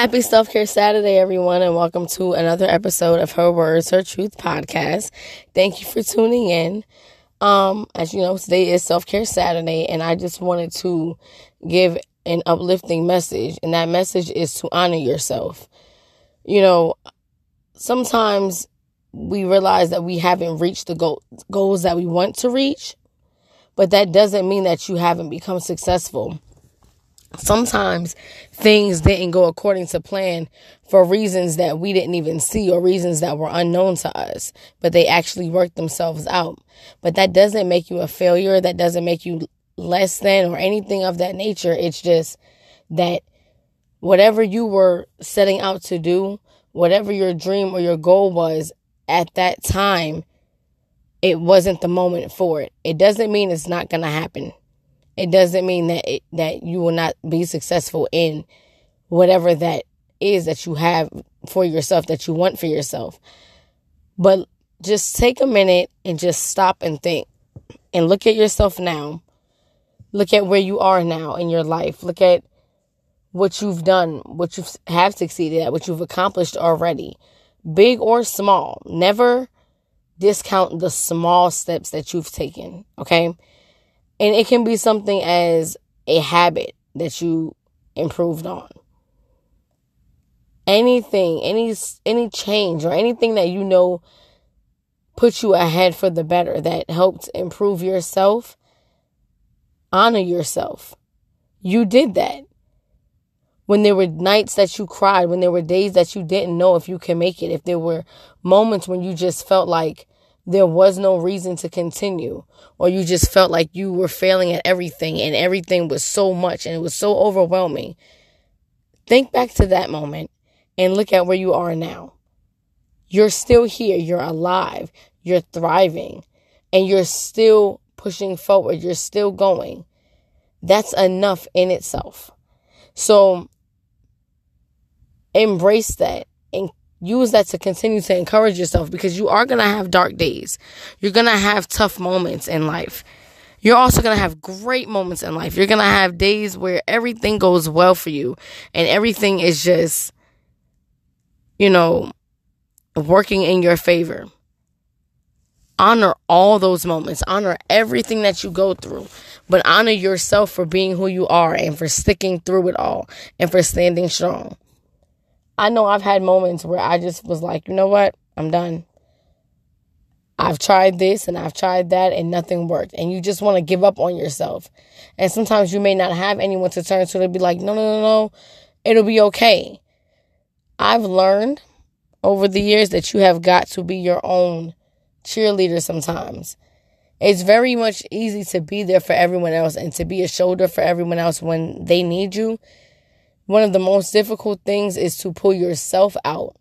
Happy Self Care Saturday, everyone, and welcome to another episode of Her Words, Her Truth podcast. Thank you for tuning in. Um, as you know, today is Self Care Saturday, and I just wanted to give an uplifting message, and that message is to honor yourself. You know, sometimes we realize that we haven't reached the goal, goals that we want to reach, but that doesn't mean that you haven't become successful sometimes things didn't go according to plan for reasons that we didn't even see or reasons that were unknown to us, but they actually worked themselves out. But that doesn't make you a failure. That doesn't make you less than or anything of that nature. It's just that whatever you were setting out to do, whatever your dream or your goal was at that time, it wasn't the moment for it. It doesn't mean it's not going to happen it doesn't mean that it, that you will not be successful in whatever that is that you have for yourself that you want for yourself. But just take a minute and just stop and think and look at yourself now. Look at where you are now in your life. Look at what you've done, what you have succeeded at, what you've accomplished already, big or small. Never discount the small steps that you've taken, okay? And it can be something as a habit that you improved on. Anything, any any change or anything that you know put you ahead for the better that helped improve yourself, honor yourself. You did that. When there were nights that you cried, when there were days that you didn't know if you can make it, if there were moments when you just felt like there was no reason to continue or you just felt like you were failing at everything and everything was so much and it was so overwhelming. Think back to that moment and look at where you are now. You're still here. You're alive. You're thriving. And you're still pushing forward. You're still going. That's enough in itself. So embrace that use that to continue to encourage yourself because you are going to have dark days. You're going to have tough moments in life. You're also going to have great moments in life. You're going to have days where everything goes well for you and everything is just, you know, working in your favor. Honor all those moments. Honor everything that you go through. But honor yourself for being who you are and for sticking through it all and for standing strong. I know I've had moments where I just was like, you know what? I'm done. I've tried this and I've tried that and nothing worked. And you just want to give up on yourself. And sometimes you may not have anyone to turn to to be like, no, no, no, no. It'll be okay. I've learned over the years that you have got to be your own cheerleader sometimes. It's very much easy to be there for everyone else and to be a shoulder for everyone else when they need you one of the most difficult things is to pull yourself out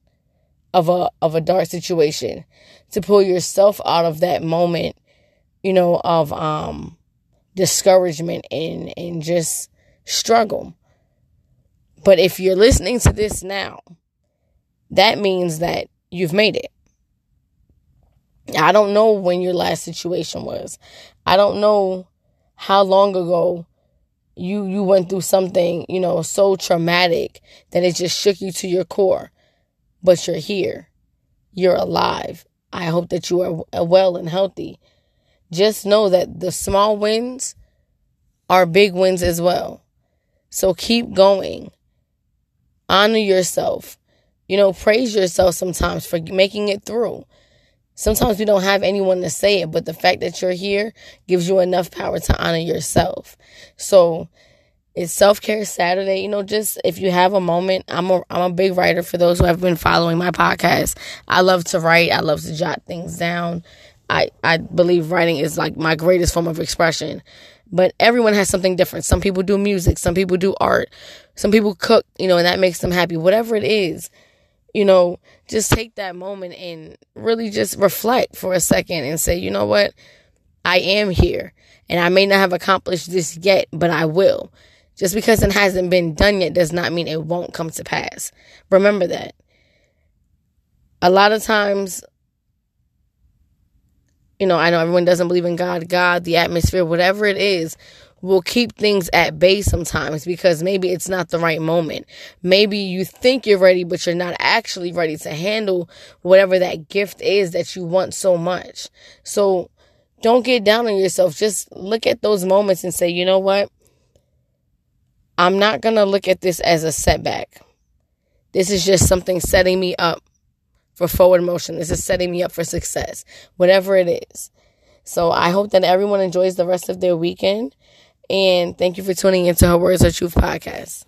of a of a dark situation to pull yourself out of that moment you know of um discouragement and and just struggle. But if you're listening to this now that means that you've made it. I don't know when your last situation was. I don't know how long ago you you went through something, you know, so traumatic that it just shook you to your core. But you're here. You're alive. I hope that you are well and healthy. Just know that the small wins are big wins as well. So keep going. Honor yourself. You know, praise yourself sometimes for making it through. Sometimes we don't have anyone to say it, but the fact that you're here gives you enough power to honor yourself. So it's self care Saturday. You know, just if you have a moment, I'm a I'm a big writer for those who have been following my podcast. I love to write. I love to jot things down. I I believe writing is like my greatest form of expression. But everyone has something different. Some people do music. Some people do art. Some people cook. You know, and that makes them happy. Whatever it is you know, just take that moment and really just reflect for a second and say, you know what? I am here and I may not have accomplished this yet, but I will. Just because it hasn't been done yet does not mean it won't come to pass. Remember that. A lot of times, you know, I know everyone doesn't believe in God, God, the atmosphere, whatever it is, will keep things at bay sometimes because maybe it's not the right moment. Maybe you think you're ready, but you're not actually ready to handle whatever that gift is that you want so much. So don't get down on yourself. Just look at those moments and say, you know what? I'm not going to look at this as a setback. This is just something setting me up for forward motion. This is setting me up for success, whatever it is. So I hope that everyone enjoys the rest of their weekend. And thank you for tuning into Her Words, Her Truth podcast.